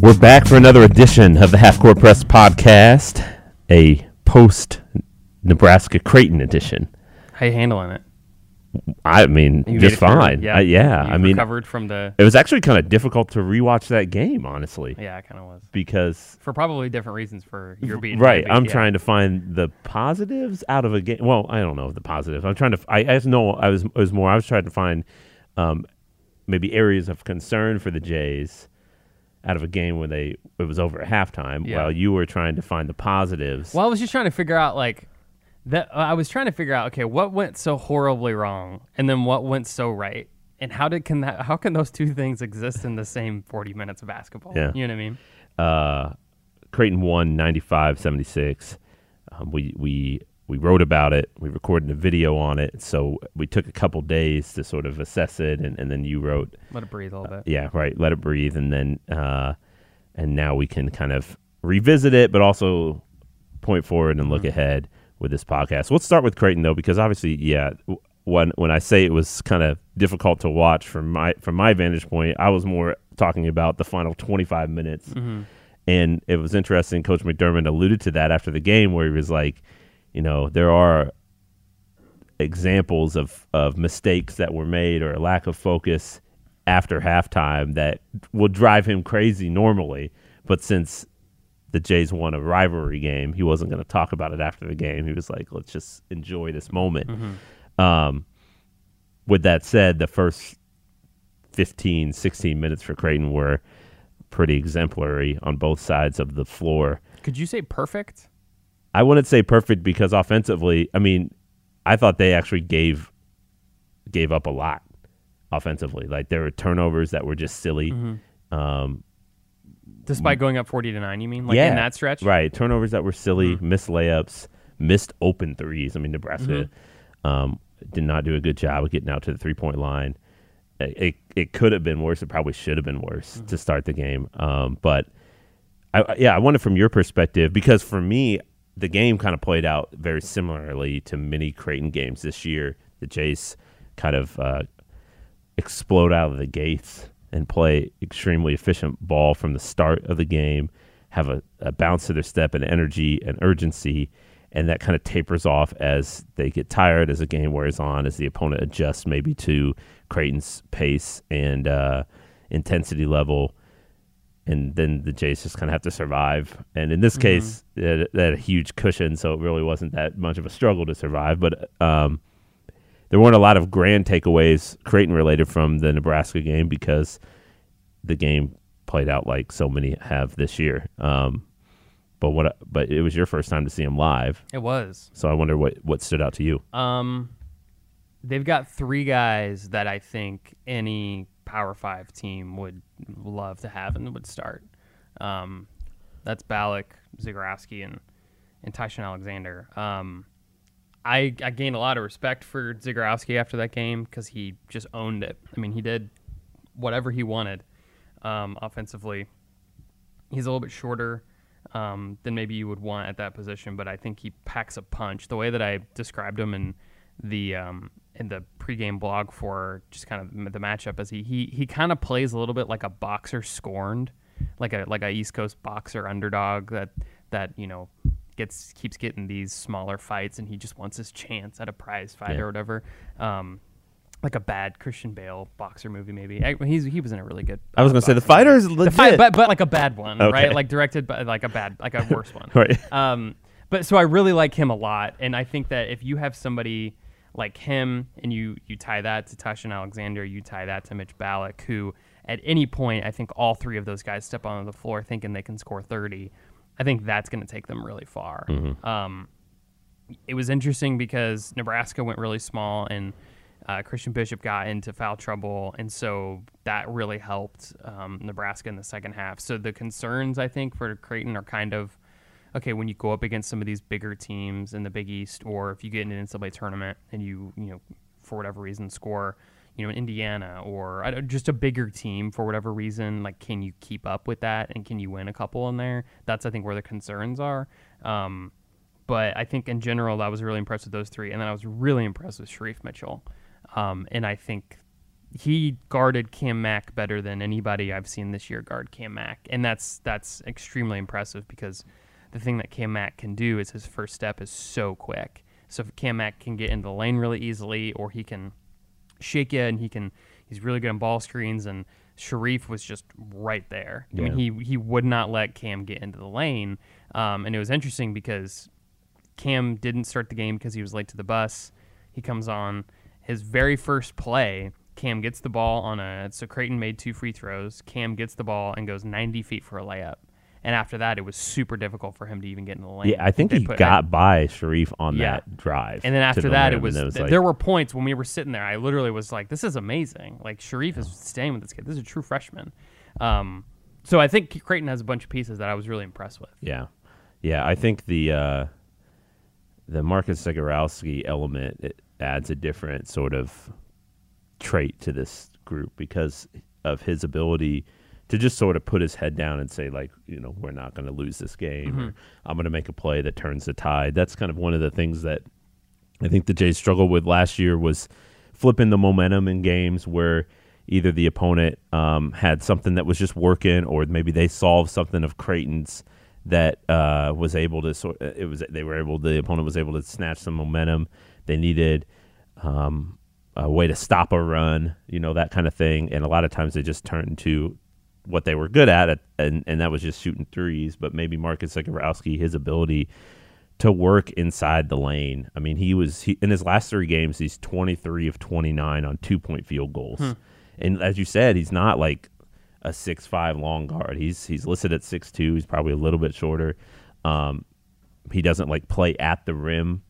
We're back for another edition of the Half Court Press podcast, a post Nebraska Creighton edition. How you handling it? I mean, You just fine. Yeah, Uh, yeah. I mean, recovered from the. it was actually kind of difficult to rewatch that game, honestly, Yeah, it kind of was because for probably different reasons for your being right, beat, I'm yeah. trying to find the positives out of a game. Well, I don't know the positives. I'm trying to. I, I know I was. It was more. I was trying to find um, maybe areas of concern for the Jays out of a game when they it was over at halftime, Yeah. while you were trying to find the positives. Well, I was just trying to figure out like that. I was trying to figure out okay, what went so horribly wrong, and then what went so right, and how did can that? How can those two things exist in the same 40 minutes of basketball? Yeah. you know what I mean. uh, Creighton won 95-76. Um, we we we wrote about it. We recorded a video on it. So we took a couple days to sort of assess it, and, and then you wrote, Let it breathe a little uh, bit. yeah, right, let it breathe, and then uh, and now we can kind of revisit it, but also point forward and look mm-hmm. ahead with this podcast. Let's start with Creighton though, because obviously, yeah, w- when when I say it was kind of difficult to watch from my from my vantage point, I was more talking about the final 25 minutes. Mm-hmm. And it was interesting. Coach McDermott alluded to that after the game, where he was like, you know, there are examples of, of mistakes that were made or a lack of focus after halftime that will drive him crazy normally. But since the Jays won a rivalry game, he wasn't going to talk about it after the game. He was like, let's just enjoy this moment. Um, with that said, the first 15, 16 minutes for Creighton were pretty exemplary on both sides of the floor. Could you say perfect? I wouldn't say perfect because offensively, I mean, I thought they actually gave gave up a lot offensively. Like there were turnovers that were just silly. Um, Despite going up 40 to nine, you mean like yeah, in that stretch? right? Turnovers that were silly, missed layups, missed open threes. I mean, Nebraska um, did not do a good job of getting out to the three point line. It, it it could have been worse. It probably should have been worse to start the game. Um, but I, I- yeah, I wonder from your perspective because for me, the game kind of played out very similarly to many Creighton games this year. The Jays kind of uh, explode out of the gates and play extremely efficient ball from the start of the game, have a, a bounce to their step and energy and urgency, and that kind of tapers off as they get tired, as the game wears on, as the opponent adjusts maybe to Creighton's pace and uh, intensity level. And then the Jays just kind of have to survive. And in this case, they had, they had a huge cushion, so it really wasn't that much of a struggle to survive. But um, there weren't a lot of grand takeaways Creighton related from the Nebraska game because the game played out like so many have this year. Um, but what? But it was your first time to see them live, It was. so I wonder what what stood out to you. Um, they've got three guys that I think any Power Five team would love to have and would start. Um, that's Ballock, Zegarowski, and and Ty-Shon Alexander. Um, I I gained a lot of respect for Zegarowski after that game because he just owned it. I mean, he did whatever he wanted um, offensively. He's a little bit shorter um, than maybe you would want at that position, but I think he packs a punch. The way that I described him in the um, in the pregame blog for just kind of the matchup is he he, he kind of plays a little bit like a boxer scorned, like a like a East Coast boxer underdog that that you know gets keeps getting these smaller fights and he just wants his chance at a prize fight Yeah. or whatever. Um, like a bad Christian Bale boxer movie, maybe. I, he's he was in a really good. I was uh, gonna say the fighter movie. is legit. fight, but but like a bad one, Okay. right? Like directed by like a bad, like a worse one. Right. Um, but so I really like him a lot, and I think that if you have somebody like him and you you tie that to Ty-Shon Alexander, you tie that to Mitch Ballock, who at any point I think all three of those guys step onto the floor thinking they can score thirty. I think that's going to take them really far. Um, it was interesting because Nebraska went really small and uh, Christian Bishop got into foul trouble, and so that really helped um, Nebraska in the second half. So the concerns I think for Creighton are kind of okay when you go up against some of these bigger teams in the Big East, or if you get in an NCAA tournament and you you know for whatever reason score you know in Indiana or just a bigger team for whatever reason, like can you keep up with that and can you win a couple in there? That's I think where the concerns are. Um, but I think in general, I was really impressed with those three, and then I was really impressed with Shereef Mitchell. Um, and I think he guarded Cam Mack better than anybody I've seen this year guard Cam Mack, and that's that's extremely impressive because the thing that Cam Mack can do is his first step is so quick. So if Cam Mack can get into the lane really easily, or he can shake you, and he can he's really good on ball screens, and Shereef was just right there. I mean, he he would not let Cam get into the lane, um, and it was interesting because Cam didn't start the game because he was late to the bus. He comes on his very first play. Cam gets the ball on a so Creighton made two free throws. Cam gets the ball and goes 90 feet for a layup. And after that, it was super difficult for him to even get in the lane. Yeah, I think They he put- got by Shereef on Yeah. that drive. And then after that, it rim, was, th- like- there were points when we were sitting there. I literally was like, "This is amazing!" Like Shereef is staying with this kid. This is a true freshman. Um, so I think Creighton has a bunch of pieces that I was really impressed with. Yeah, yeah. I think the uh, the Marcus Zegarowski element it adds a different sort of trait to this group because of his ability to just sort of put his head down and say like, you know, we're not going to lose this game. Or, I'm going to make a play that turns the tide. That's kind of one of the things that I think the Jays struggled with last year was flipping the momentum in games where either the opponent um, had something that was just working, or maybe they solved something of Creighton's that uh, was able to sort. It was they were able. The opponent was able to snatch some momentum. They needed um, a way to stop a run, you know, that kind of thing. And a lot of times they just turned to what they were good at, and and that was just shooting threes. But maybe Marcus Zegarowski, his ability to work inside the lane. I mean, he was he, in his last three games. He's twenty three of twenty nine on two point field goals, and as you said, he's not like a six five long guard. He's he's listed at six two. He's probably a little bit shorter. Um, he doesn't like play at the rim.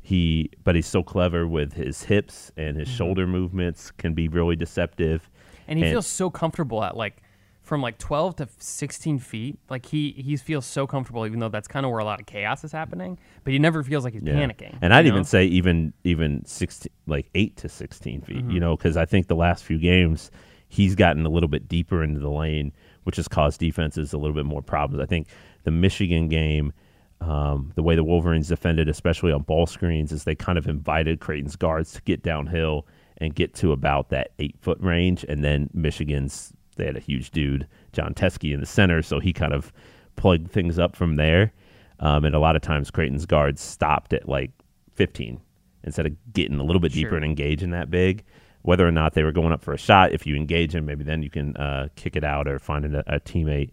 He but he's so clever with his hips and his shoulder movements can be really deceptive. and he And- feels so comfortable at like from like 12 to 16 feet like he he feels so comfortable even though that's kind of where a lot of chaos is happening but he never feels like he's Yeah. panicking And I'd know? even say even even sixteen, like eight to sixteen feet. Mm-hmm. You know, because I think the last few games he's gotten a little bit deeper into the lane, which has caused defenses a little bit more problems. I think the Michigan game, um, the way the Wolverines defended, especially on ball screens, is they kind of invited Creighton's guards to get downhill and get to about that eight foot range, and then Michigan's they had a huge dude, Jon Teske, in the center, so he kind of plugged things up from there. Um, and a lot of times Creighton's guards stopped at like 15 instead of getting a little bit deeper Sure. and engaging that big. Whether or not they were going up for a shot, if you engage him, maybe then you can uh, kick it out or find a, a teammate.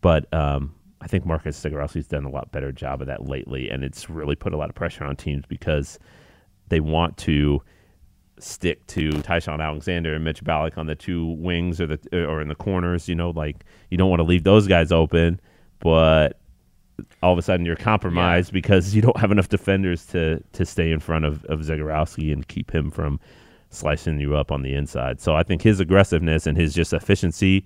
But um, I think Marcus Zegarowski's done a lot better job of that lately, and it's really put a lot of pressure on teams because they want to stick to Ty-Shon Alexander and Mitch Ballock on the two wings or the or in the corners. You know, like you don't want to leave those guys open, but all of a sudden you're compromised because you don't have enough defenders to to stay in front of of Zegarowski and keep him from slicing you up on the inside. So I think his aggressiveness and his just efficiency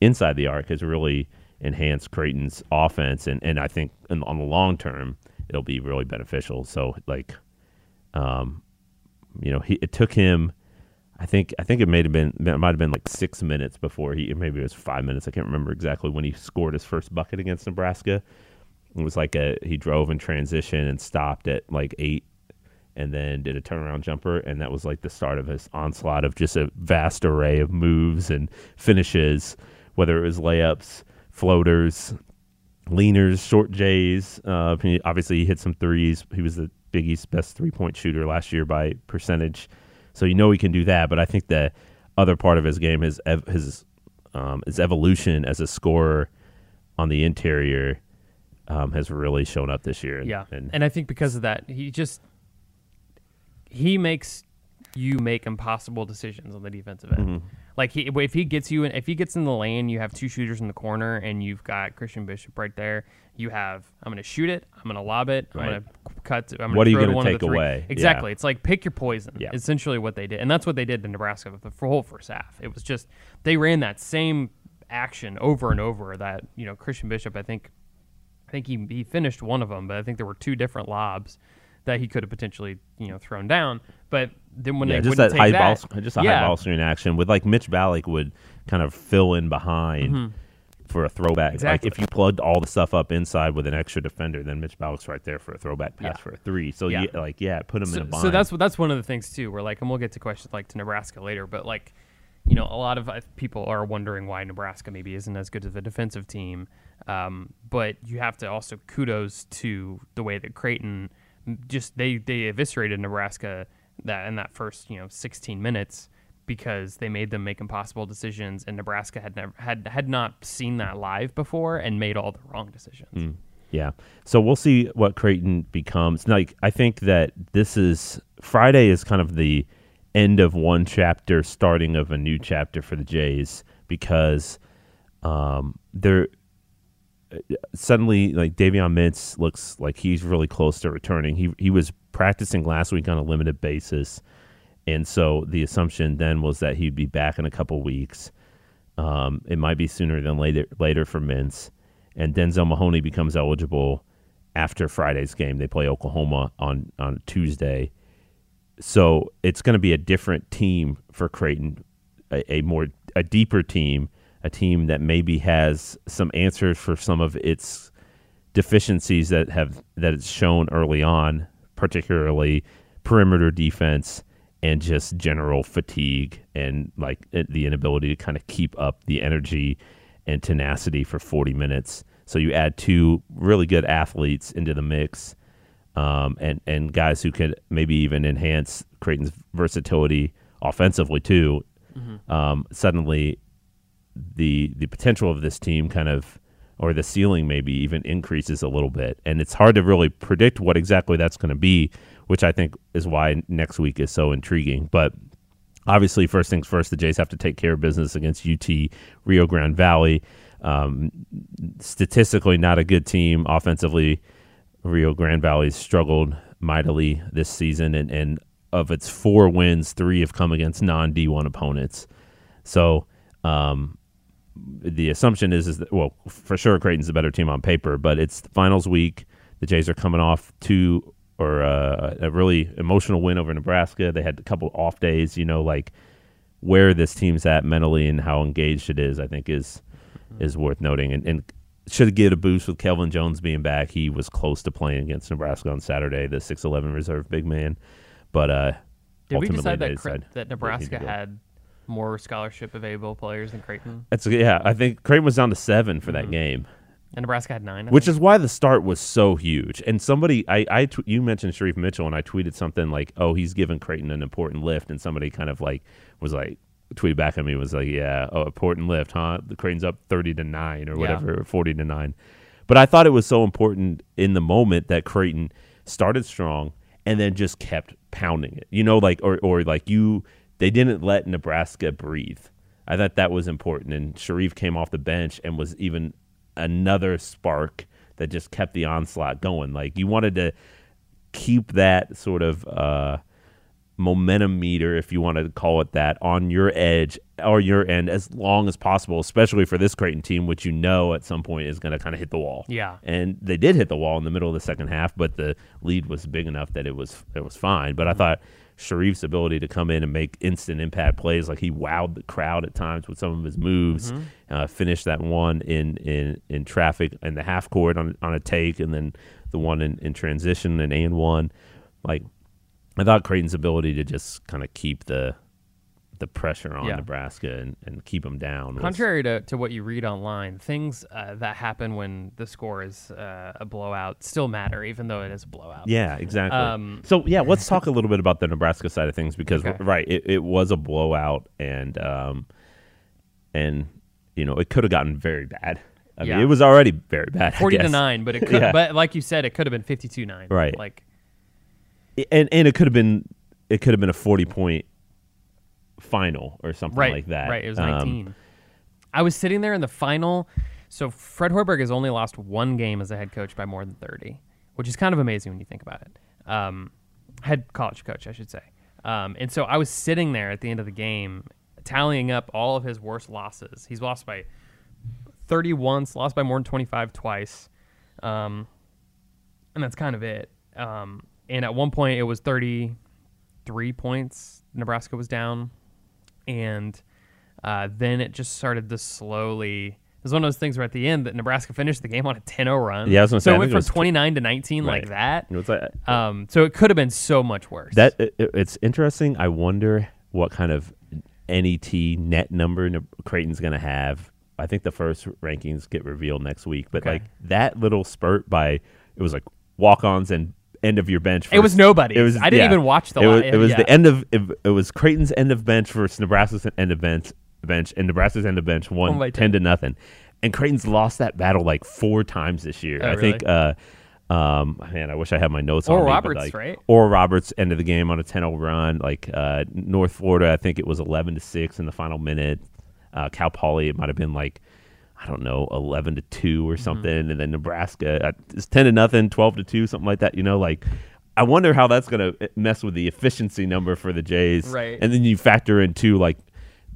inside the arc has really enhanced Creighton's offense, and and I think in, on the long term it'll be really beneficial. So like, um, you know, he it took him. I think I think it may have been it might have been like six minutes before he maybe it was five minutes I can't remember exactly when he scored his first bucket against Nebraska. It was like a he drove in transition and stopped at like eight, and then did a turnaround jumper, and that was like the start of his onslaught of just a vast array of moves and finishes, whether it was layups, floaters, leaners, short J's. Uh, obviously, he hit some threes. He was the Big East best three point shooter last year by percentage, so you know he can do that. But I think the other part of his game is ev- his um, his evolution as a scorer on the interior um, has really shown up this year. And, Yeah, and, and I think because of that, he just he makes you make impossible decisions on the defensive end. Mm-hmm. Like he, if he gets you, in, if he gets in the lane, you have two shooters in the corner, and you've got Christian Bishop right there. You have, I'm going to shoot it, I'm going to lob it, I'm going to cut. I'm What are you going to gonna take away? Yeah. Exactly. It's like pick your poison. Yeah. Essentially, what they did, and that's what they did in Nebraska for the whole first half. It was just they ran that same action over and over. That you know, Christian Bishop, I think I think he, he finished one of them, but I think there were two different lobs that he could have potentially you know thrown down. But then when yeah, they just that high that, ball, just a yeah, high ball screen action with like Mitch Ballock would kind of fill in behind mm-hmm. For a throwback. Exactly. Like if you plugged all the stuff up inside with an extra defender, then Mitch Ballock's right there for a throwback pass Yeah. for a three. So Yeah. yeah, like yeah, put him in a bind. so that's that's one of the things too. Where like, and we'll get to questions like to Nebraska later, but like you know, a lot of uh, people are wondering why Nebraska maybe isn't as good as a defensive team. Um, but you have to also kudos to the way that Creighton just they they eviscerated Nebraska that in that first you know 16 minutes because they made them make impossible decisions and Nebraska had never had had not seen that live before and made all the wrong decisions. Mm, yeah. So we'll see what Creighton becomes. Like I think that this is Friday is kind of the end of one chapter, starting of a new chapter for the Jays because um, they're suddenly like Davion Mintz looks like he's really close to returning. He he was practicing last week on a limited basis. And so the assumption then was that he'd be back in a couple weeks. Um, it might be sooner than later later for Mintz. And Denzel Mahoney becomes eligible after Friday's game. They play Oklahoma on, on Tuesday. So it's going to be a different team for Creighton, a, a more a deeper team, a team that maybe has some answers for some of its deficiencies that have that it's shown early on, particularly perimeter defense and just general fatigue and like the inability to kind of keep up the energy and tenacity for 40 minutes. So you add two really good athletes into the mix, um, and and guys who could maybe even enhance Creighton's versatility offensively too. Mm-hmm. Um, suddenly, the the potential of this team kind of or the ceiling maybe even increases a little bit, and it's hard to really predict what exactly that's going to be which I think is why next week is so intriguing. But obviously, first things first, the Jays have to take care of business against UT Rio Grande Valley. Um, statistically, not a good team. Offensively, Rio Grande Valley struggled mightily this season, and, and of its four wins, three have come against non D1 opponents. So, um, the assumption is, is that, well, for sure, Creighton's a better team on paper, but it's finals week. The Jays are coming off two or uh, a really emotional win over Nebraska. They had a couple off days, you know, like where this team's at mentally and how engaged it is, I think is mm-hmm. is worth noting. And, and should get a boost with Kelvin Jones being back. He was close to playing against Nebraska on Saturday, the six eleven reserve big man. But uh, did we decide that, that Nebraska had more scholarship available players than Creighton? That's yeah. I think Creighton was down to seven for mm-hmm. that game. And Nebraska had nine, I which think. is why the start was so huge. And somebody, I, I, tw- you mentioned Shereef Mitchell, and I tweeted something like, "Oh, he's given Creighton an important lift," and somebody kind of like was like, tweeted back at me was like, "Yeah, oh, important lift, huh? The Creighton's up thirty to nine or whatever, yeah. or forty to nine. But I thought it was so important in the moment that Creighton started strong and then just kept pounding it. You know, like or or like you, they didn't let Nebraska breathe. I thought that was important, and Shereef came off the bench and was even another spark that just kept the onslaught going. Like you wanted to keep that sort of uh, momentum meter, if you want to call it that, on your edge or your end as long as possible, especially for this Creighton team, which you know at some point is going to kind of hit the wall. Yeah, and they did hit the wall in the middle of the second half, but the lead was big enough that it was it was fine. But mm-hmm. I thought Shereef's ability to come in and make instant impact plays, like he wowed the crowd at times with some of his moves. Mm-hmm. Uh, finished that one in, in in traffic in the half court on on a take, and then the one in, in transition and and one. Like I thought Creighton's ability to just kind of keep the the pressure on yeah. Nebraska and, and keep them down. Contrary to, to what you read online, things uh, that happen when the score is uh, a blowout still matter, even though it is a blowout. Yeah, exactly. Um, so, yeah, let's talk a little bit about the Nebraska side of things because, okay. right, it, it was a blowout and, um, and you know, it could have gotten very bad. I yeah. mean, it was already very bad. Forty to nine, but it could. yeah. But like you said, it could have been fifty-two nine. Right. Like, and and it could have been it could have been a forty point final or something right, like that. Right, it was 19. Um, I was sitting there in the final. So Fred Hoiberg has only lost one game as a head coach by more than 30, which is kind of amazing when you think about it. Um, head college coach, I should say. Um, and so I was sitting there at the end of the game, tallying up all of his worst losses. He's lost by 30 once, lost by more than 25 twice. Um, and that's kind of it. Um, and at one point, it was 33 points. Nebraska was down and uh, then it just started to slowly. It was one of those things where at the end that Nebraska finished the game on a 10-0 run. Yeah, so say, it went from 29 to 19 right. like that. It like, um, so it could have been so much worse. That it, it's interesting. I wonder what kind of NET net number Ne- Creighton's going to have. I think the first rankings get revealed next week, but Okay. like that little spurt by it was like walk-ons and end of your bench. It was nobody. It was I didn't yeah. even watch the It was, it was yeah. the end of it, it was Creighton's end of bench versus Nebraska's end of bench bench and Nebraska's end of bench won One 10 to nothing. And Creighton's lost that battle like four times this year. Oh, I think uh um man, I wish I had my notes Or on but, Roberts, like, right? Oral Roberts end of the game on a 10-0 run. Like uh, North Florida, I think it was 11 to six in the final minute. Uh, Cal Poly, it might have been like I don't know, 11 to 2 Mm-hmm. or something. And then Nebraska, uh, it's 10 to nothing, 12 to 2, something like that. You know, like, I wonder how that's going to mess with the efficiency number for the Jays. Right. And then you factor in, too, like,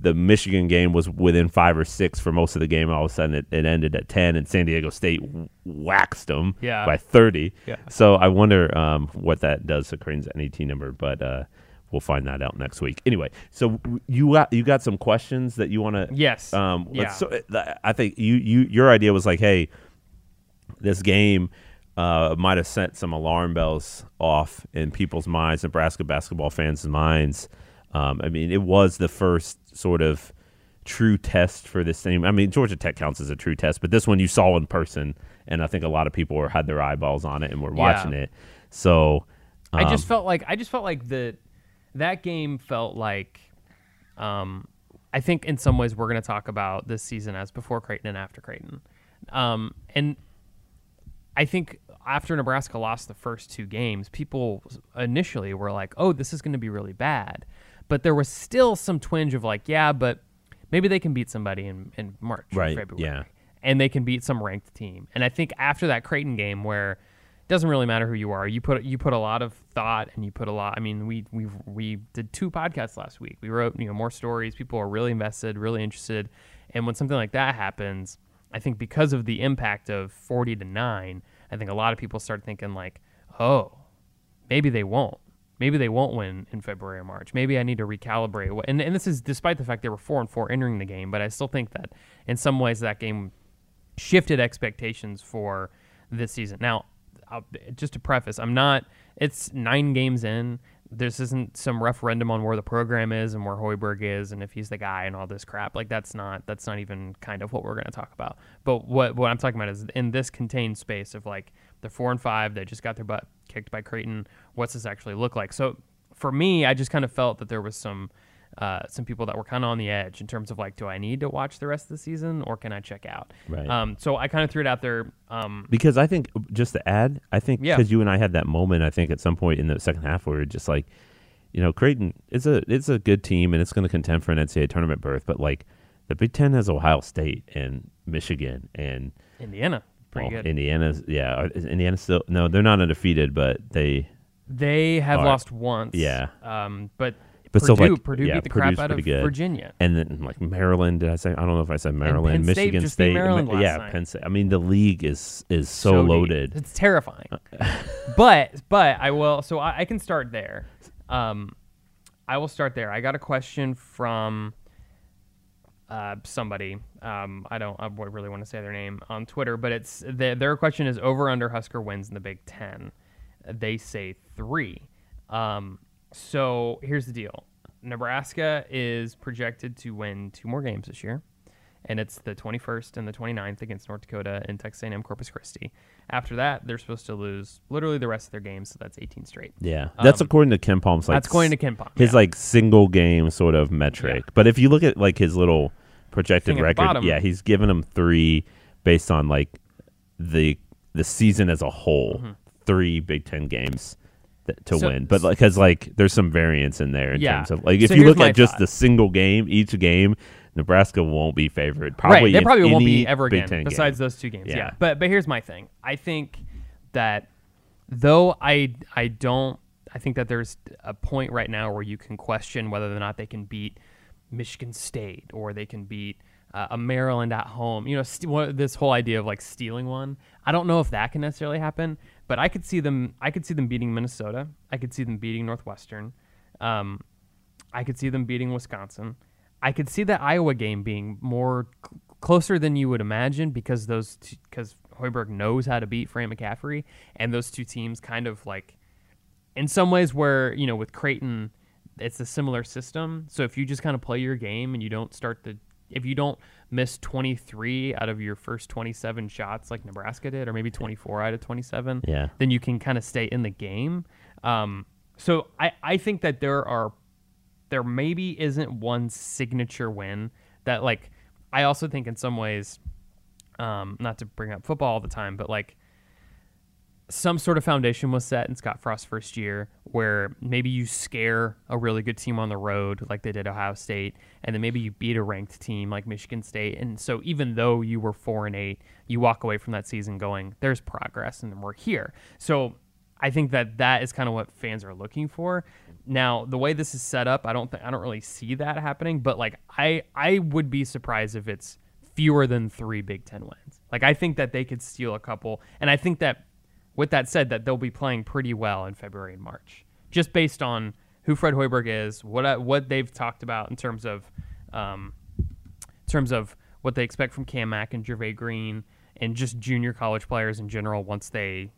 the Michigan game was within five or six for most of the game. All of a sudden, it, it ended at 10, and San Diego State waxed them Yeah. by 30. Yeah. So I wonder um, what that does to Creighton's NET number, but uh, we'll find that out next week. Anyway, so you got you got some questions that you want to Yes. um, yeah. so, uh, I think you, you your idea was like, hey, this game uh, might have sent some alarm bells off in people's minds, Nebraska basketball fans' minds. Um, I mean, it was the first sort of true test for this thing. I mean, Georgia Tech counts as a true test, but this one you saw in person, and I think a lot of people were, had their eyeballs on it and were Yeah. watching it. So I just um, felt like I just felt like the that game felt like um I think in some ways we're going to talk about this season as before Creighton and after Creighton. Um and I think after Nebraska lost the first two games, people initially were like, "Oh, this is going to be really bad." But there was still some twinge of like, "Yeah, but maybe they can beat somebody in in March or Right, February." yeah. and they can beat some ranked team. And I think after that Creighton game, where doesn't really matter who you are, you put you put a lot of thought and you put a lot. I mean, we we we did two podcasts last week. We wrote you know more stories. People are really invested, really interested. And when something like that happens, I think because of the impact of forty to nine, I think a lot of people start thinking like, oh, maybe they won't. Maybe they won't win in February or March. Maybe I need to recalibrate. And, and this is despite the fact they were four and four entering the game, but I still think that in some ways that game shifted expectations for this season. Now, I'll, just to preface, I'm not. It's nine games in. This isn't some referendum on where the program is and where Hoiberg is and if he's the guy and all this crap. Like that's not. That's not even kind of what we're going to talk about. But what what I'm talking about is in this contained space of like the four and five. They just got their butt kicked by Creighton. What's this actually look like? So for me, I just kind of felt that there was some uh, some people that were kind of on the edge in terms of like, do I need to watch the rest of the season or can I check out? Right. Um, so I kind of threw it out there. Um, because I think just to add, I think Yeah. because you and I had that moment, I think at some point in the second half where we were just like, you know, Creighton is a it's a good team and it's going to contend for an NCAA tournament berth, but like the Big Ten has Ohio State and Michigan and Indiana, pretty well, good. Indiana's yeah, are- is Indiana still no, they're not undefeated, but they they have right. lost once. Yeah. Um, but But Purdue, like, Purdue yeah, beat the Purdue's crap out of good. Virginia. and then like Maryland. Did I say? I don't know if I said Maryland, Penn State Michigan State. Maryland Ma- yeah, night. Penn State. I mean, the league is is so, deep. loaded. It's terrifying. but but I will. So I, I can start there. Um, I will start there. I got a question from uh, somebody. Um, I don't. I really want to say their name on Twitter, but it's their, their question is over under Husker wins in the Big Ten. They say three. Um, so here's the deal: Nebraska is projected to win two more games this year and it's the 21st and the 29th against North Dakota and Texas A&M Corpus Christi. After that, they're supposed to lose literally the rest of their games, so that's 18 straight. Yeah, that's Um, according to KenPom's like that's according to KenPom, his yeah. like single game sort of metric. But if you look at like his little projected Thing record, bottom. yeah, he's given them three based on like the the season as a whole, three Big Ten games to. So- win. But because like there's some variance in there in Yeah. terms of like if So you look at just thought. the single game, each game. Nebraska won't be favored. Probably right, they probably won't be ever again besides game. those two games. Yeah. Yeah. But but here's my thing. I think that though I I don't I think that there's a point right now where you can question whether or not they can beat Michigan State or they can beat uh, a Maryland at home. You know, st- what, this whole idea of like stealing one. I don't know if that can necessarily happen, but I could see them. I could see them beating Minnesota. I could see them beating Northwestern. Um, I could see them beating Wisconsin. I could see that Iowa game being more cl- closer than you would imagine because those because Hoiberg knows how to beat Fran McCaffery, and those two teams kind of like in some ways where you know with Creighton it's a similar system. So if you just kind of play your game and you don't start the if you don't miss 23 out of your first 27 shots like Nebraska did, or maybe 24 out of 27, Yeah. then you can kind of stay in the game. Um, so I, I think that there are there maybe isn't one signature win that like I also think in some ways, um, not to bring up football all the time, but like some sort of foundation was set in Scott Frost's first year where maybe you scare a really good team on the road like they did Ohio State and then maybe you beat a ranked team like Michigan State and so even though you were 4 and 8 you walk away from that season going there's progress and we're here. So I think that that is kind of what fans are looking for. Now, the way this is set up, I don't think I don't really see that happening, but like I I would be surprised if it's fewer than 3 Big 10 wins. Like I think that they could steal a couple and I think that with that said, that they'll be playing pretty well in February and March, just based on who Fred Hoiberg is, what I, what they've talked about in terms of, um, in terms of what they expect from Cam Mack and Jervay Green, and just junior college players in general. Once they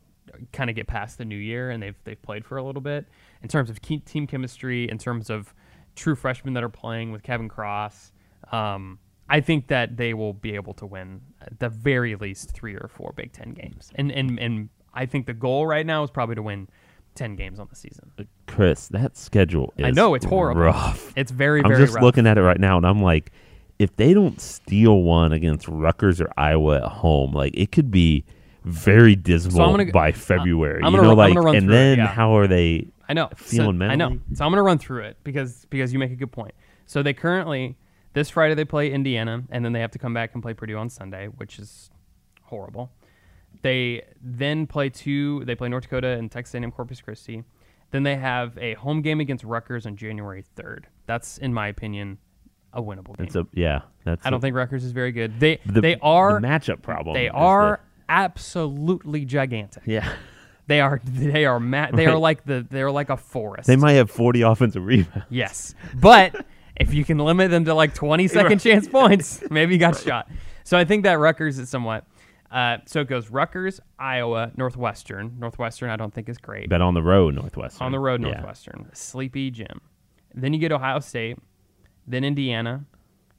kind of get past the new year and they've they've played for a little bit, in terms of team chemistry, in terms of true freshmen that are playing with Kevin Cross. Um, I think that they will be able to win at the very least three or four Big Ten games, and and and I think the goal right now is probably to win ten games on the season. Uh, Chris, that schedule is I know it's horrible. rough. It's very very I'm just rough. looking at it right now and I'm like, if they don't steal one against Rutgers or Iowa at home, like it could be very dismal gonna by February. I'm you gonna know, ru- I'm like, run and through it, then yeah. how are they? I know. feeling so, I know. So I'm gonna run through it because because you make a good point. So they currently this Friday they play Indiana and then they have to come back and play Purdue on Sunday, which is horrible. They then play two. They play North Dakota and Texas A&M Corpus Christi. Then they have a home game against Rutgers on January 3rd. That's, in my opinion, a winnable game. It's a yeah. That's I don't a- think Rutgers is very good. They the, they are the matchup problem. they are absolutely gigantic. yeah. They are they are ma- they are like the they are like a forest. They might have 40 offensive rebounds. Yes. But if you can limit them to like 20 second chance points, maybe you got a shot. So I think that Rutgers is somewhat. Uh, so it goes Rutgers, Iowa, Northwestern. Northwestern, I don't think is great. But on the road, Northwestern. On the road, Yeah. Northwestern. Sleepy Jim. Then you get Ohio State, then Indiana,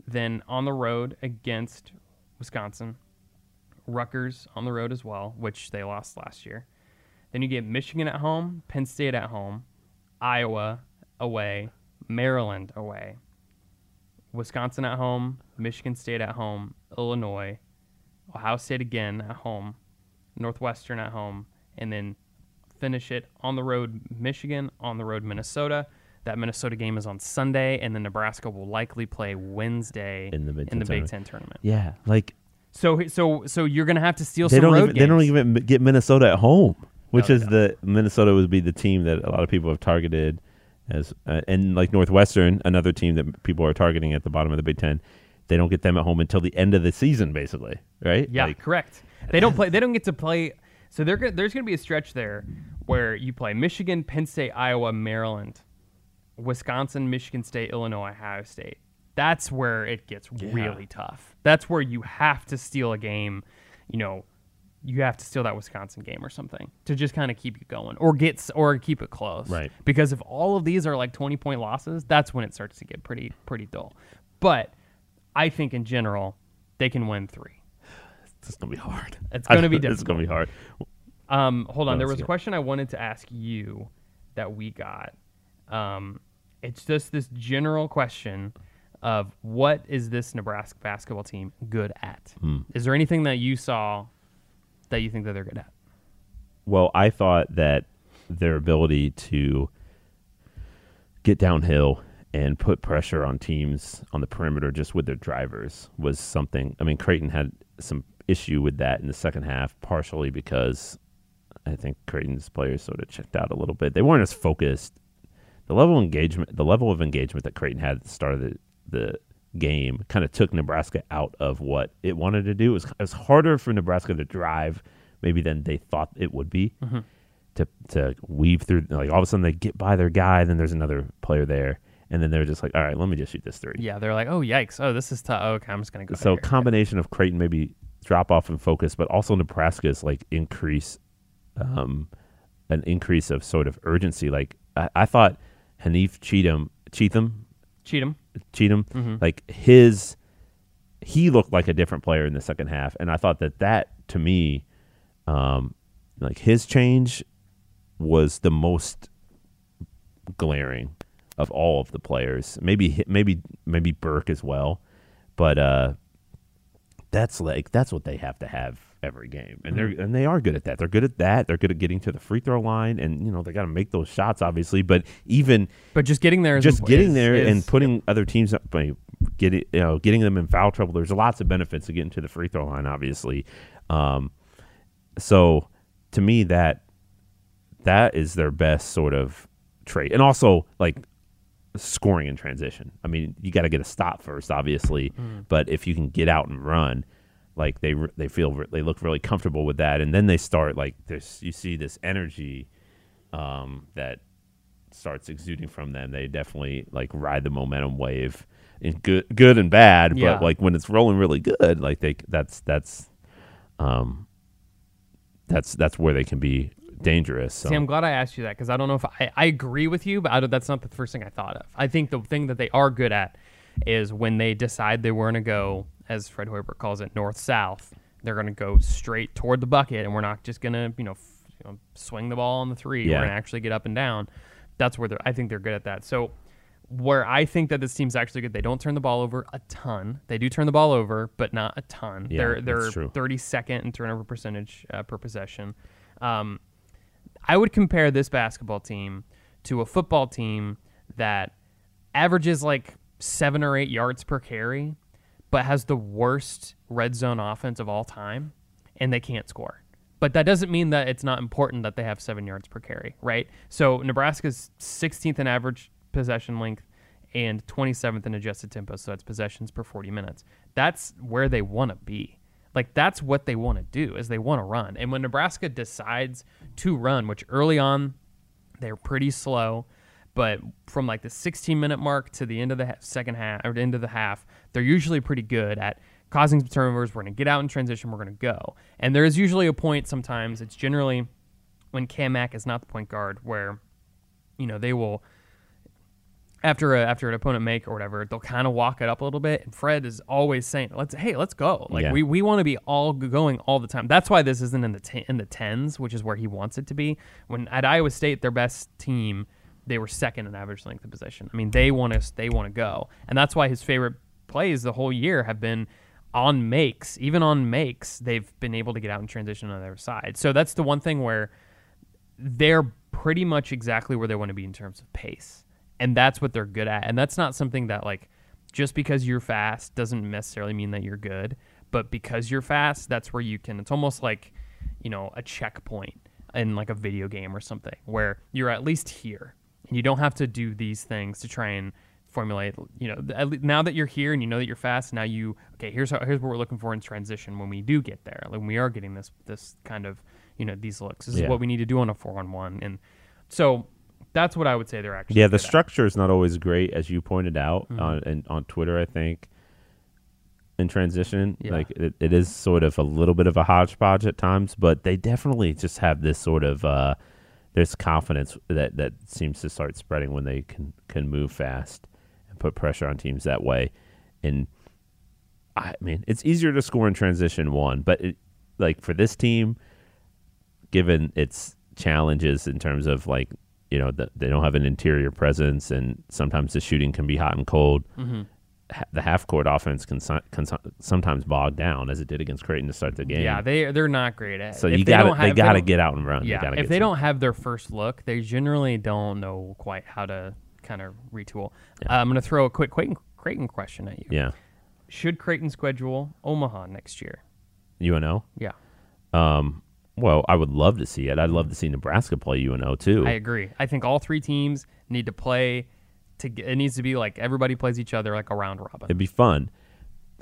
then on the road against Wisconsin. Rutgers on the road as well, which they lost last year. Then you get Michigan at home, Penn State at home, Iowa away, Maryland away, Wisconsin at home, Michigan State at home, Illinois, Ohio State again at home, Northwestern at home, and then finish it on the road Michigan, on the road Minnesota. That Minnesota game is on Sunday, and then Nebraska will likely play Wednesday In the Big in Ten the Big tournament. Ten tournament. Yeah, like So, so, so you're gonna have to steal they some don't road even they don't even get Minnesota at home, which No, is the Minnesota would be the team that a lot of people have targeted as uh, and like Northwestern, another team that people are targeting at the bottom of the Big Ten. They don't get them at home until the end of the season, basically, right? Yeah, Like, correct. They don't play. They don't get to play. So they're, there's going to be a stretch there where you play Michigan, Penn State, Iowa, Maryland, Wisconsin, Michigan State, Illinois, Ohio State. That's where it gets really tough. That's where you have to steal a game. You know, you have to steal that Wisconsin game or something to just kind of keep you going, or get or keep it close. Right. Because if all of these are like 20 point losses, that's when it starts to get pretty pretty dull. But I think in general they can win three. it's gonna be hard. It's gonna be difficult. It's gonna be hard. Um, hold on. Oh, there was a question I wanted to ask you that we got. Um, it's just this general question of what is this Nebraska basketball team good at? Hmm. Is there anything that you saw that you think that they're good at? Well, I thought that their ability to get downhill and put pressure on teams on the perimeter just with their drivers was something. I mean, Creighton had some issue with that in the second half, partially because I think Creighton's players sort of checked out a little bit. They weren't as focused. The level of engagement, the level of engagement that Creighton had at the start of the, the game, kind of took Nebraska out of what it wanted to do. It was, it was harder for Nebraska to drive, maybe than they thought it would be mm-hmm. to to weave through. Like all of a sudden they get by their guy, then there's another player there, and then they're just like, all right, let me just shoot this three. Yeah, they're like, oh yikes, oh this is tough. Oh, okay, I'm just gonna go. So combination of Creighton maybe drop off in focus, but also Nebraska's like increase, um, an increase of sort of urgency. Like I, I thought Haanif Cheatham, Cheatham, Cheatham. Cheatham, Mhm. like his, he looked like a different player in the second half, and I thought that that to me, um, like his change was the most glaring of all of the players. Maybe maybe maybe Burke as well, but uh, that's like that's what they have to have every game, and they're and they are good at that. They're good at that. They're good at getting to the free throw line, and you know they got to make those shots, obviously. But even But just getting there is just getting is- there is- and putting other teams up, like, getting you know getting them in foul trouble. There's lots of benefits to getting to the free throw line, obviously. Um, so to me, that that is their best sort of trait, and also like scoring in transition. I mean, you got to get a stop first, obviously, but if you can get out and run. Like they they feel they look really comfortable with that, and then they start like this. You see this energy um, that starts exuding from them, they definitely like ride the momentum wave in good, good and bad. Yeah. But like when it's rolling really good, like they that's that's um that's that's where they can be dangerous. So. See, I'm glad I asked you that because I don't know if I, I agree with you, but that's not the first thing I thought of. I think the thing that they are good at is when they decide they were going to go, as Fred Hoiberg calls it, north south. They're going to go straight toward the bucket, and we're not just going to you know, f- you know swing the ball on the three. Yeah. We're going to actually get up and down. That's where they're. I think they're good at that. So. Where I think that this team's actually good, they don't turn the ball over a ton. They do turn the ball over, but not a ton. Yeah, they're they're 32nd in turnover percentage uh, per possession. Um, I would compare this basketball team to a football team that averages like seven or eight yards per carry, but has the worst red zone offense of all time, and they can't score. But that doesn't mean that it's not important that they have seven yards per carry, right? So Nebraska's 16th in average possession length and 27th in adjusted tempo, so that's possessions per 40 minutes. That's where they want to be. Like that's what they want to do is they want to run. And when Nebraska decides to run, which early on they're pretty slow, but from like the 16 minute mark to the end of the second half or the end of the half, they're usually pretty good at causing some turnovers. We're going to get out in transition. We're going to go. And there is usually a point sometimes. It's generally when Cam Mack is not the point guard where, you know, they will after a, after an opponent make or whatever, they'll kind of walk it up a little bit. And Fred is always saying, "Let's hey, let's go." Like Yeah. we, we want to be all going all the time. That's why this isn't in the t- in the tens, which is where he wants it to be. When at Iowa State, their best team, they were second in average length of possession. I mean, they want to they want to go, and that's why his favorite plays the whole year have been on makes. Even on makes, they've been able to get out in transition on their side. So that's the one thing where they're pretty much exactly where they want to be in terms of pace. And that's what they're good at. And that's not something that like just because you're fast doesn't necessarily mean that you're good, but because you're fast, that's where you can it's almost like, you know, a checkpoint in like a video game or something where you're at least here and you don't have to do these things to try and formulate you know now that you're here and you know that you're fast now you okay here's how, here's what we're looking for in transition when we do get there like when we are getting this this kind of you know these looks this Yeah. is what we need to do on a four on one and so that's what I would say they're actually Yeah, the good at. structure is not always great, as you pointed out Mhm. on and on Twitter. I think in transition, Yeah. like it, it is sort of a little bit of a hodgepodge at times, but they definitely just have this sort of uh, there's confidence that that seems to start spreading when they can can move fast and put pressure on teams that way. And I mean, it's easier to score in transition one, but it, like for this team, given its challenges in terms of like you know the, they don't have an interior presence and sometimes the shooting can be hot and cold. Mhm. ha- the half court offense can, so- can so- sometimes bog down as it did against Creighton to start the game. yeah they they're not great at it. so you got to they got to get out and run. Yeah gotta if they some- don't have their first look they generally don't know quite how to kind of retool uh, I'm gonna throw a quick Creighton, Creighton question at you. Yeah. Should Creighton schedule Omaha next year? UNO yeah. Um well I would love to see it I'd love to see Nebraska play UNO too I agree. I think all three teams need to play. To get, it needs to be like everybody plays each other like a round robin. it'd be fun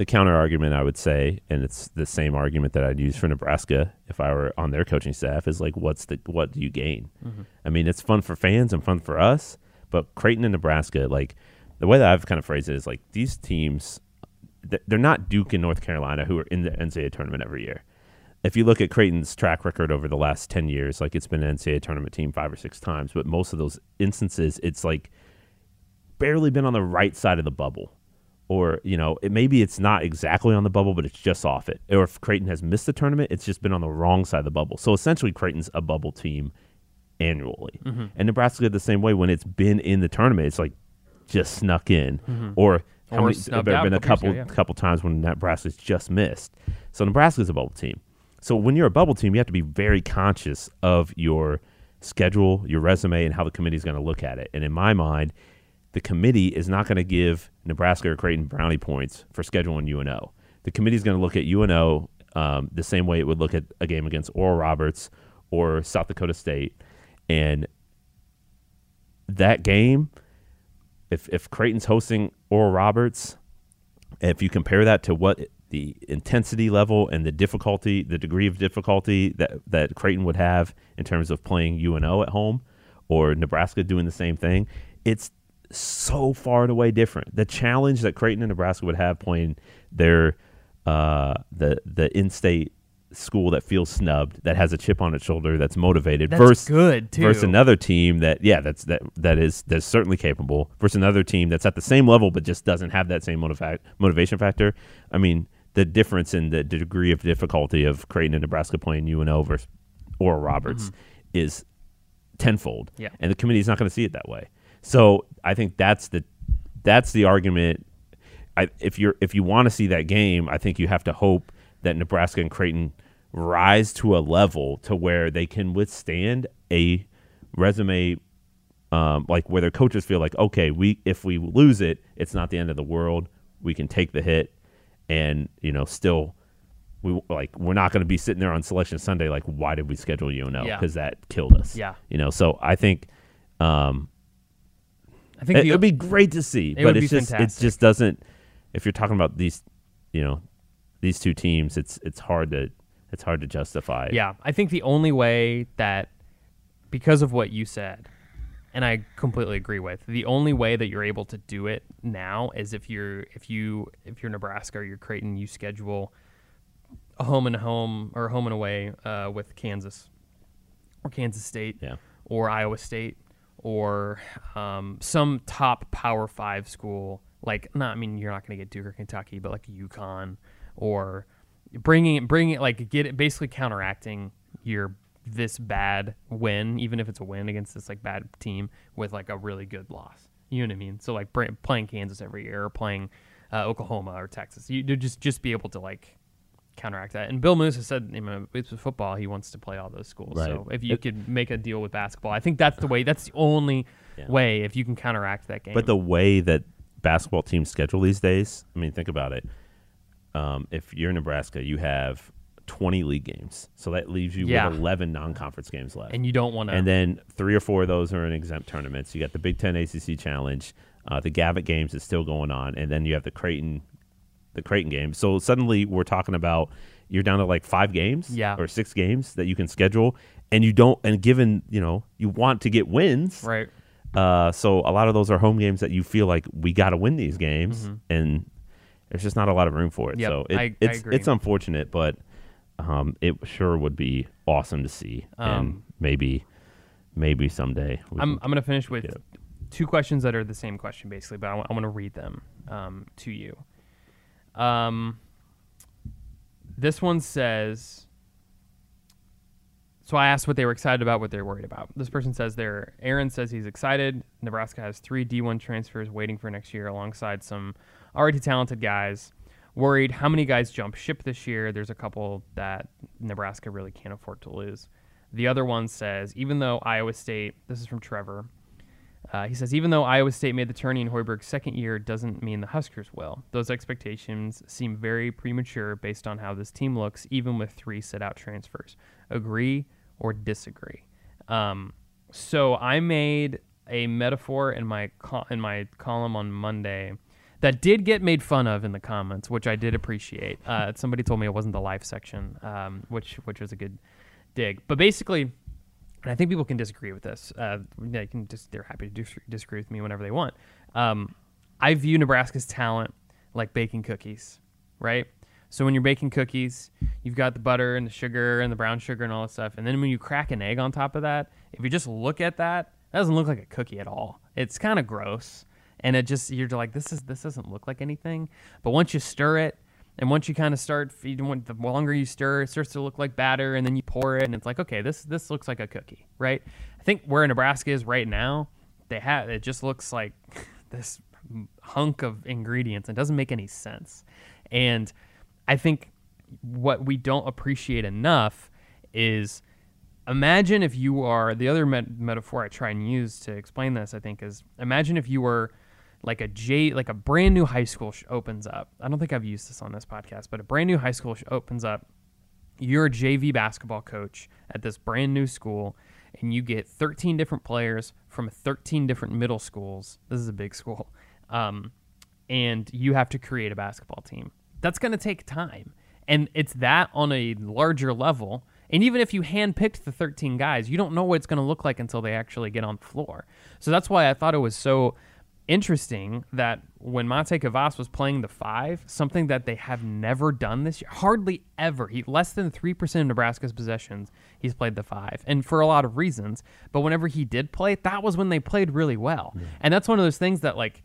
the counter argument I would say, and it's the same argument that I'd use for Nebraska if I were on their coaching staff, is like, what's the what do you gain? Mm-hmm. I mean, it's fun for fans and fun for us, but Creighton and Nebraska, like the way that I've kind of phrased it is like these teams, they're not Duke and North Carolina who are in the NCAA tournament every year. If you look at Creighton's track record over the last ten years, like it's been an NCAA tournament team five or six times, but most of those instances, it's like barely been on the right side of the bubble. Or, you know, it, maybe it's not exactly on the bubble, but it's just off it. Or if Creighton has missed the tournament, it's just been on the wrong side of the bubble. So essentially, Creighton's a bubble team annually. Mm-hmm. And Nebraska the same way when it's been in the tournament, it's like just snuck in. Or how Or many, there have been a couple couple ago, yeah. couple times when Nebraska's just missed. So Nebraska's a bubble team. So when you're a bubble team, you have to be very conscious of your schedule, your resume, and how the committee is going to look at it. And in my mind, the committee is not going to give Nebraska or Creighton brownie points for scheduling UNO. The committee is going to look at UNO um, the same way it would look at a game against Oral Roberts or South Dakota State, and that game, if if Creighton's hosting Oral Roberts, if you compare that to what the intensity level and the difficulty, the degree of difficulty that that Creighton would have in terms of playing UNO at home, or Nebraska doing the same thing, it's so far and away different. The challenge that Creighton and Nebraska would have playing their uh, the the in-state school that feels snubbed, that has a chip on its shoulder, that's motivated, That's versus good too. versus another team that yeah that's that that is that's certainly capable versus another team that's at the same level but just doesn't have that same motiva- motivation factor i mean the difference in the degree of difficulty of Creighton and Nebraska playing UNO versus Oral Roberts is tenfold. Yeah. and the committee is not going to see it that way. So i think that's the that's the argument. I, if you're if you want to see that game, I think you have to hope that Nebraska and Creighton rise to a level to where they can withstand a resume um, like where their coaches feel like okay we if we lose it it's not the end of the world. We can take the hit and you know still we like we're not going to be sitting there on selection sunday like why did we schedule UNO Yeah. because that killed us Yeah. you know so i think um I think it would be great to see, It but would it's be just fantastic. it just doesn't. If you're talking about these, you know, these two teams, it's it's hard to it's hard to justify. Yeah, I think the only way that, because of what you said, and I completely agree with, the only way that you're able to do it now is if you're if you if you're Nebraska or you're Creighton, you schedule a home and home or home and away uh, with Kansas or Kansas State yeah, or Iowa State or um, some top Power Five school. Like, not I mean, you're not going to get Duke or Kentucky, but like UConn or bringing it, bringing it, like get it, basically counteracting your this bad win, even if it's a win against this like bad team with like a really good loss. You know what I mean? So like playing Kansas every year or playing uh, Oklahoma or Texas, you just just be able to like counteract that. And Bill Moos has said, you know, it's football, he wants to play all those schools. Right. So if you It- could make a deal with basketball, I think that's the way. That's the only Yeah. way if you can counteract that game. but the way that basketball teams schedule these days, I mean, think about it. Um, if you're Nebraska, you have 20 league games, so that leaves you Yeah. with 11 non-conference games left. and you don't want to. And then three or four of those are in exempt tournaments. You got the Big Ten ACC Challenge, uh, the Gavitt Games is still going on, and then you have the Creighton, the Creighton game. So suddenly we're talking about you're down to like five games, Yeah. or six games that you can schedule, and you don't. And given you know you want to get wins, right. uh, so a lot of those are home games that you feel like we got to win these games, and there's just not a lot of room for it. Mm-hmm. Yep, so it, I- I it's agree. it's unfortunate, but um, it sure would be awesome to see, and Um, maybe maybe someday. I'm I'm gonna finish with two questions that are the same question basically, but I want to read them um, to you. Um, this one says. So I asked what they were excited about, what they're worried about. This person says they're. Aaron says he's excited. Nebraska has three D1 transfers waiting for next year, alongside some already talented guys. Worried how many guys jump ship this year. There's a couple that Nebraska really can't afford to lose. The other one says even though Iowa State, this is from Trevor. Uh, he says, even though Iowa State made the tourney in Hoiberg's second year, doesn't mean the Huskers will. Those expectations seem very premature based on how this team looks, even with three set out transfers. Agree or disagree? Um, so I made a metaphor in my co- in my column on Monday that did get made fun of in the comments, which I did appreciate. Uh, somebody told me it wasn't the life section, um, which which was a good dig. But basically, and I think people can disagree with this. Uh, they can just they're happy to dis- disagree with me whenever they want. Um, I view Nebraska's talent like baking cookies, right? So when you're baking cookies, you've got the butter and the sugar and the brown sugar and all that stuff, and then when you crack an egg on top of that, if you just look at that, that doesn't look like a cookie at all. It's kind of gross, and it just you're like this is this doesn't look like anything. But once you stir it, and once you kind of start feeding, the longer you stir, it starts to look like batter, and then you pour it, and it's like okay, this this looks like a cookie, right? I think where Nebraska is right now, they have it just looks like this hunk of ingredients and doesn't make any sense. And I think what we don't appreciate enough is imagine if you are the other met- metaphor I try and use to explain this. I think is imagine if you were like a J like a brand new high school sh- opens up. I don't think I've used this on this podcast, but a brand new high school sh- opens up. You're a JV basketball coach at this brand new school, and you get 13 different players from 13 different middle schools. This is a big school, um, and you have to create a basketball team. That's going to take time, and it's that on a larger level and even if you handpicked the 13 guys, you don't know what it's going to look like until they actually get on the floor. So that's why I thought it was so interesting that when Matej Kavas was playing the five, something that they have never done this year, hardly ever. He less than three percent of Nebraska's possessions, he's played the five, and for a lot of reasons. But whenever he did play, that was when they played really well, yeah. and that's one of those things that like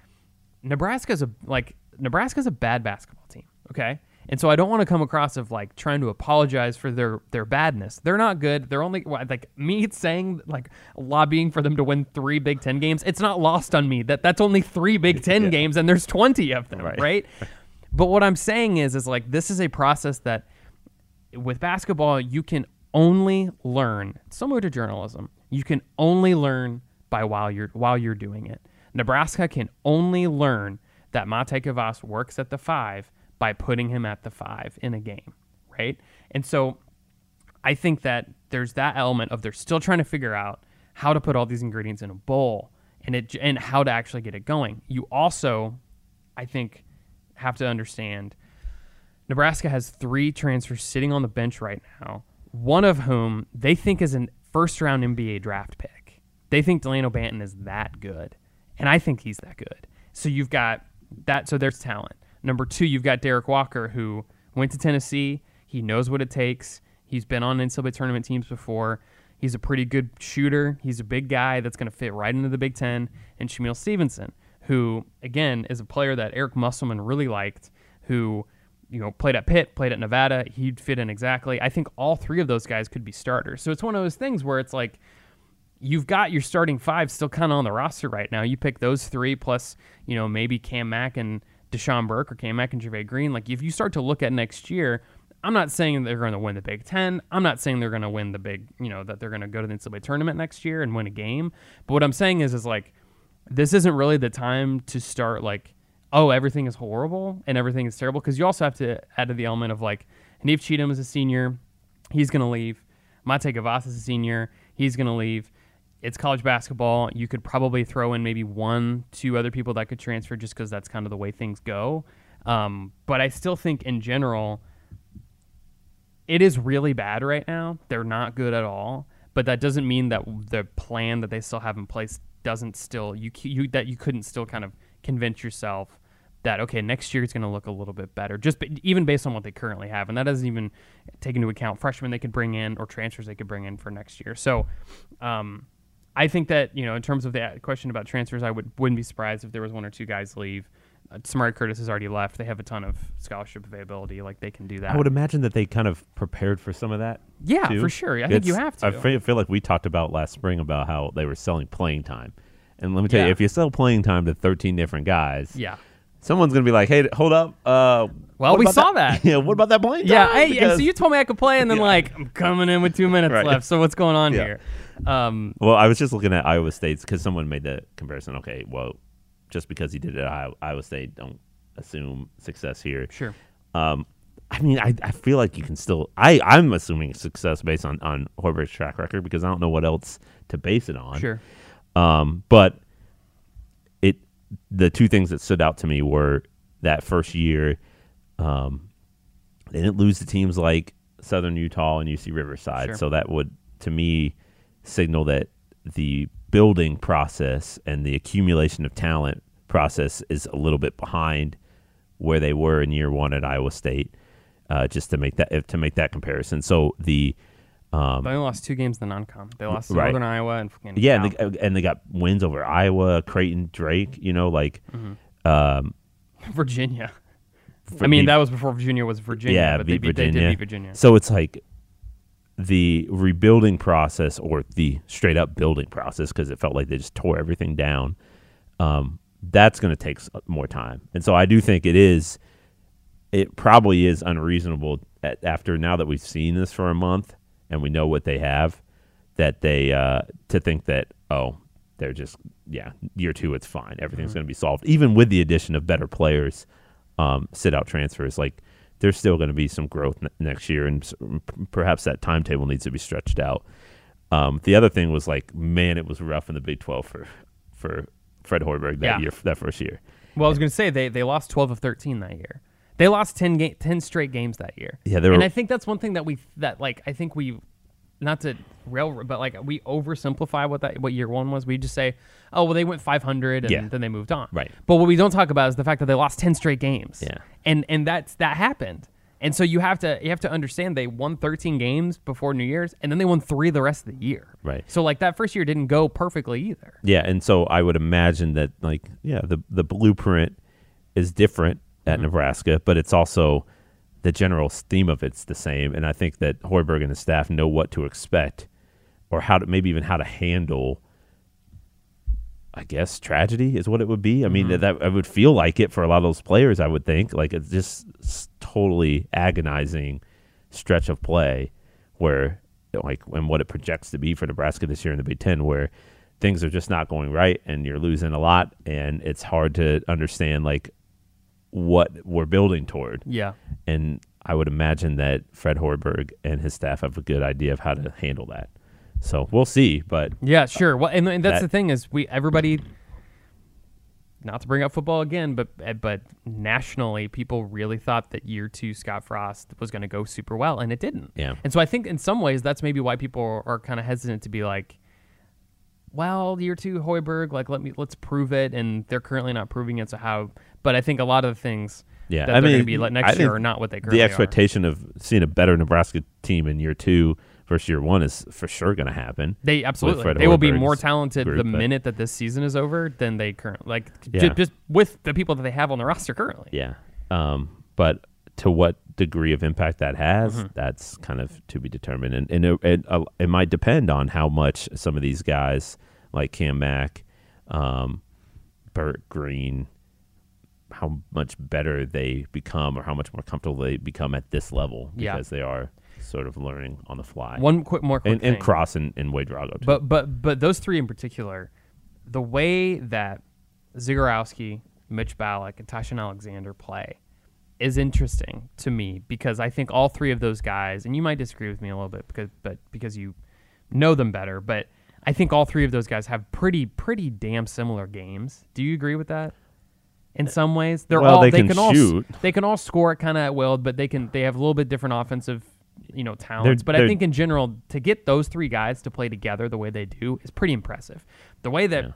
Nebraska's a like Nebraska's a bad basketball team. Okay, and so I don't want to come across of like trying to apologize for their their badness. They're not good. They're only like me saying like lobbying for them to win three Big Ten games. It's not lost on me that that's only three Big Ten yeah. games and there's twenty of them, right. right? but what I'm saying is is like this is a process that with basketball you can only learn similar to journalism. You can only learn by while you're while you're doing it. Nebraska can only learn that Matej Kavas works at the five by putting him at the five in a game, right? And so I think that there's that element of they're still trying to figure out how to put all these ingredients in a bowl and it and how to actually get it going. You also, I think, have to understand Nebraska has three transfers sitting on the bench right now, one of whom they think is a first round NBA draft pick. They think Dalano Banton is that good. And I think he's that good. So you've got that so there's talent. Number two, you've got Derrick Walker, who went to Tennessee. He knows what it takes. He's been on NCAA tournament teams before. He's a pretty good shooter. He's a big guy that's going to fit right into the Big Ten. And Shamiel Stevenson, who, again, is a player that Eric Musselman really liked, who, you know, played at Pitt, played at Nevada. He'd fit in exactly. I think all three of those guys could be starters. So it's one of those things where it's like, you've got your starting five still kind of on the roster right now. You pick those three plus, you know, maybe Cam Mack and – Dachon Burke or Cam Mack and Green, like if you start to look at next year, I'm not saying they're going to win the Big Ten. I'm not saying they're going to win the big, you know, that they're going to go to the NCAA tournament next year and win a game. But what I'm saying is, is like, this isn't really the time to start like, oh, everything is horrible and everything is terrible. Because you also have to add to the element of like, Haanif Cheatham is a senior, he's going to leave. Matej Kavas is a senior, he's going to leave it's college basketball. You could probably throw in maybe one, two other people that could transfer just because that's kind of the way things go. Um, but I still think in general, it is really bad right now. They're not good at all. But that doesn't mean that the plan that they still have in place doesn't still you, you that you couldn't still kind of convince yourself that okay next year it's going to look a little bit better just even based on what they currently have and that doesn't even take into account freshmen they could bring in or transfers they could bring in for next year so um, I think that you know, in terms of the question about transfers, I would wouldn't be surprised if there was one or two guys leave. Uh, Samari Curtis has already left. They have a ton of scholarship availability. Like they can do that. I would imagine that they kind of prepared for some of that. Yeah, too. for sure. I it's, think you have to. I feel, feel, like we talked about last spring about how they were selling playing time, and let me tell yeah. you, if you sell playing time to 13 different guys, yeah, someone's gonna be like, "Hey, hold up." Uh, well, we saw that. that. yeah. What about that blind? Yeah. Hey, because, so you told me I could play, and then yeah. like I'm coming in with two minutes right. left. So what's going on yeah. here? Um, well, I was just looking at Iowa State's because someone made the comparison. Okay, well, just because he did it at Iowa State, don't assume success here. Sure. Um, I mean, I, I feel like you can still. I I'm assuming success based on on Hoiberg's track record because I don't know what else to base it on. Sure. Um, but the two things that stood out to me were that first year, um, they didn't lose to teams like Southern Utah and UC Riverside, sure. so that would to me signal that the building process and the accumulation of talent process is a little bit behind where they were in year one at Iowa State. Uh, just to make that to make that comparison. So the Um, They only lost two games in the non-com. They lost Right. Northern Iowa and fucking yeah, and they, and they got wins over Iowa, Creighton, Drake. You know, like Mm-hmm. um, Virginia. for- I mean, beat- that was before Virginia was Virginia. yeah, but they, beat beat, they Virginia. did beat Virginia. So it's like the rebuilding process or the straight up building process because it felt like they just tore everything down. Um, that's going to take more time, and so I do think it is. It probably is unreasonable at, after now that we've seen this for a month and we know what they have, that they uh, to think that oh they're just yeah year two it's fine everything's going to be solved even with the addition of better players, um, sit out transfers like there's still going to be some growth n- next year, and p- perhaps that timetable needs to be stretched out. Um, the other thing was like, man, it was rough in the Big Twelve for for Fred Hoiberg that Yeah. year, that first year. Well, I was going to say they, they lost 12 of 13 that year. They lost 10 ga- 10 straight games that year. Yeah, they were- and I think that's one thing that we that like I think we not to rail but like we oversimplify what that what year 1 was. We just say, "Oh, well they went 500 and Yeah. then they moved on." Right. But what we don't talk about is the fact that they lost 10 straight games. Yeah. And and that's that happened. And so you have to you have to understand they won 13 games before New Year's and then they won 3 the rest of the year. Right. So like that first year didn't go perfectly either. Yeah, and so I would imagine that like yeah, the the blueprint is different at mm-hmm. Nebraska, but it's also the general theme of it's the same, and I think that Hoiberg and his staff know what to expect, or how to maybe even how to handle. I guess tragedy is what it would be. I mean, mm-hmm. that I would feel like it for a lot of those players. I would think like it's just totally agonizing stretch of play where like and what it projects to be for Nebraska this year in the Big Ten, where things are just not going right and you're losing a lot, and it's hard to understand like what we're building toward. Yeah. And I would imagine that Fred Hoiberg and his staff have a good idea of how to handle that. So we'll see, but Yeah, sure. Well, and, and that's That- the thing is we everybody. Not to bring up football again, but eh, but nationally, people really thought that year two Scott Frost was going to go super well, and it didn't. Yeah. And so I think in some ways that's maybe why people are, are kind of hesitant to be like, well, year two Hoiberg, like let me let's prove it, and they're currently not proving it. So how? But I think a lot of the things Yeah, that I they're going mean, to be like I next year are not what they currently the are. expectation of seeing a better Nebraska team in year two versus year one is for sure going to happen. They absolutely they will be more talented group, the minute that this season is over than they current like j- just with the people that they have on the roster currently. Yeah. Um, but to what degree of impact that has, Mm-hmm. that's kind of to be determined. And, and it, it, uh, it might depend on how much some of these guys, like Cam Mack, um, Burt Green, how much better they become or how much more comfortable they become at this level Yeah. because they are sort of learning on the fly. One quick more quick and, and. Cross and, and Ouedraogo, too. But but but those three in particular, the way that Zegarowski, Mitch Ballock, and Ty-Shon Alexander play is interesting to me because I think all three of those guys, and you might disagree with me a little bit because but because you know them better, but I think all three of those guys have pretty pretty damn similar games. Do you agree with that? In some ways, they're Well, all they they can can all shoot. they can all score it kind of at will, but they can they have a little bit different offensive, you know, talents. but I they're- think in general, to get those three guys to play together the way they do is pretty impressive. The way that Yeah.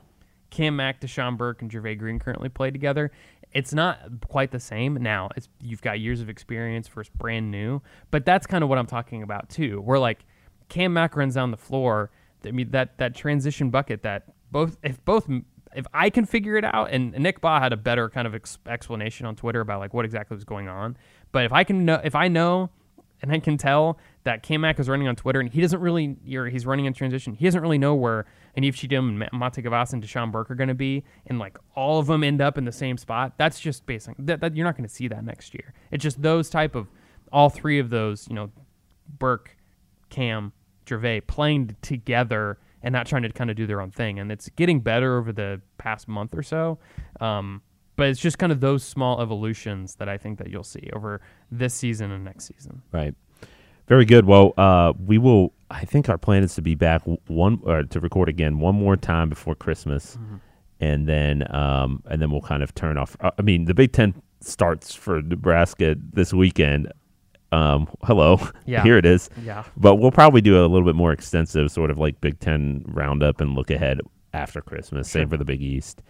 Cam Mack, Dachon Burke, and Jervay Green currently play together, it's not quite the same. Now, it's you've got years of experience versus brand new, but that's kind of what I'm talking about too. Where like Cam Mack runs down the floor, I mean that that transition bucket that both if both if I can figure it out, and Nick Bahe had a better kind of ex- explanation on Twitter about like what exactly was going on, but if I can know if I know and I can tell that Cam Mack is running on Twitter and he doesn't really, or he's running in transition. He doesn't really know where Haanif Cheatham and Ma- Matej Kavas and Dachon Burke are going to be, and like all of them end up in the same spot. That's just basic. That, that you're not going to see that next year. It's just those type of all three of those, you know, Burke, Cam, Jervay playing together and not trying to kind of do their own thing. And it's getting better over the past month or so. Um, but it's just kind of those small evolutions that I think that you'll see over this season and next season. Right. Very good. Well, uh, we will. I think our plan is to be back one or to record again one more time before Christmas, Mm-hmm. and then um, and then we'll kind of turn off. uh, I mean, the Big Ten starts for Nebraska this weekend. Um, hello, Yeah. here it is. Yeah. But we'll probably do a little bit more extensive, sort of like Big Ten roundup and look ahead after Christmas. Same for the Big East,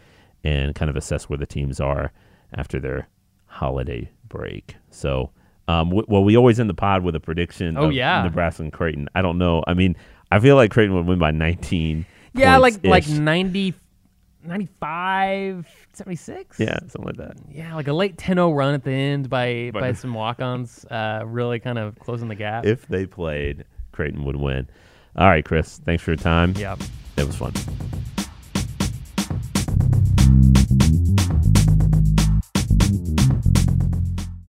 and kind of assess where the teams are after their holiday break. So um, w- well, we always end the pod with a prediction. Oh yeah, Nebraska and Creighton. I don't know. I mean, I feel like Creighton would win by 19. Yeah, like ish. like 90, 95, 76? Yeah, something like that. Yeah, like a late 10-0 run at the end by by some walk-ons, uh, really kind of closing the gap. If they played, Creighton would win. All right, Chris. Thanks for your time. Yeah, it was fun.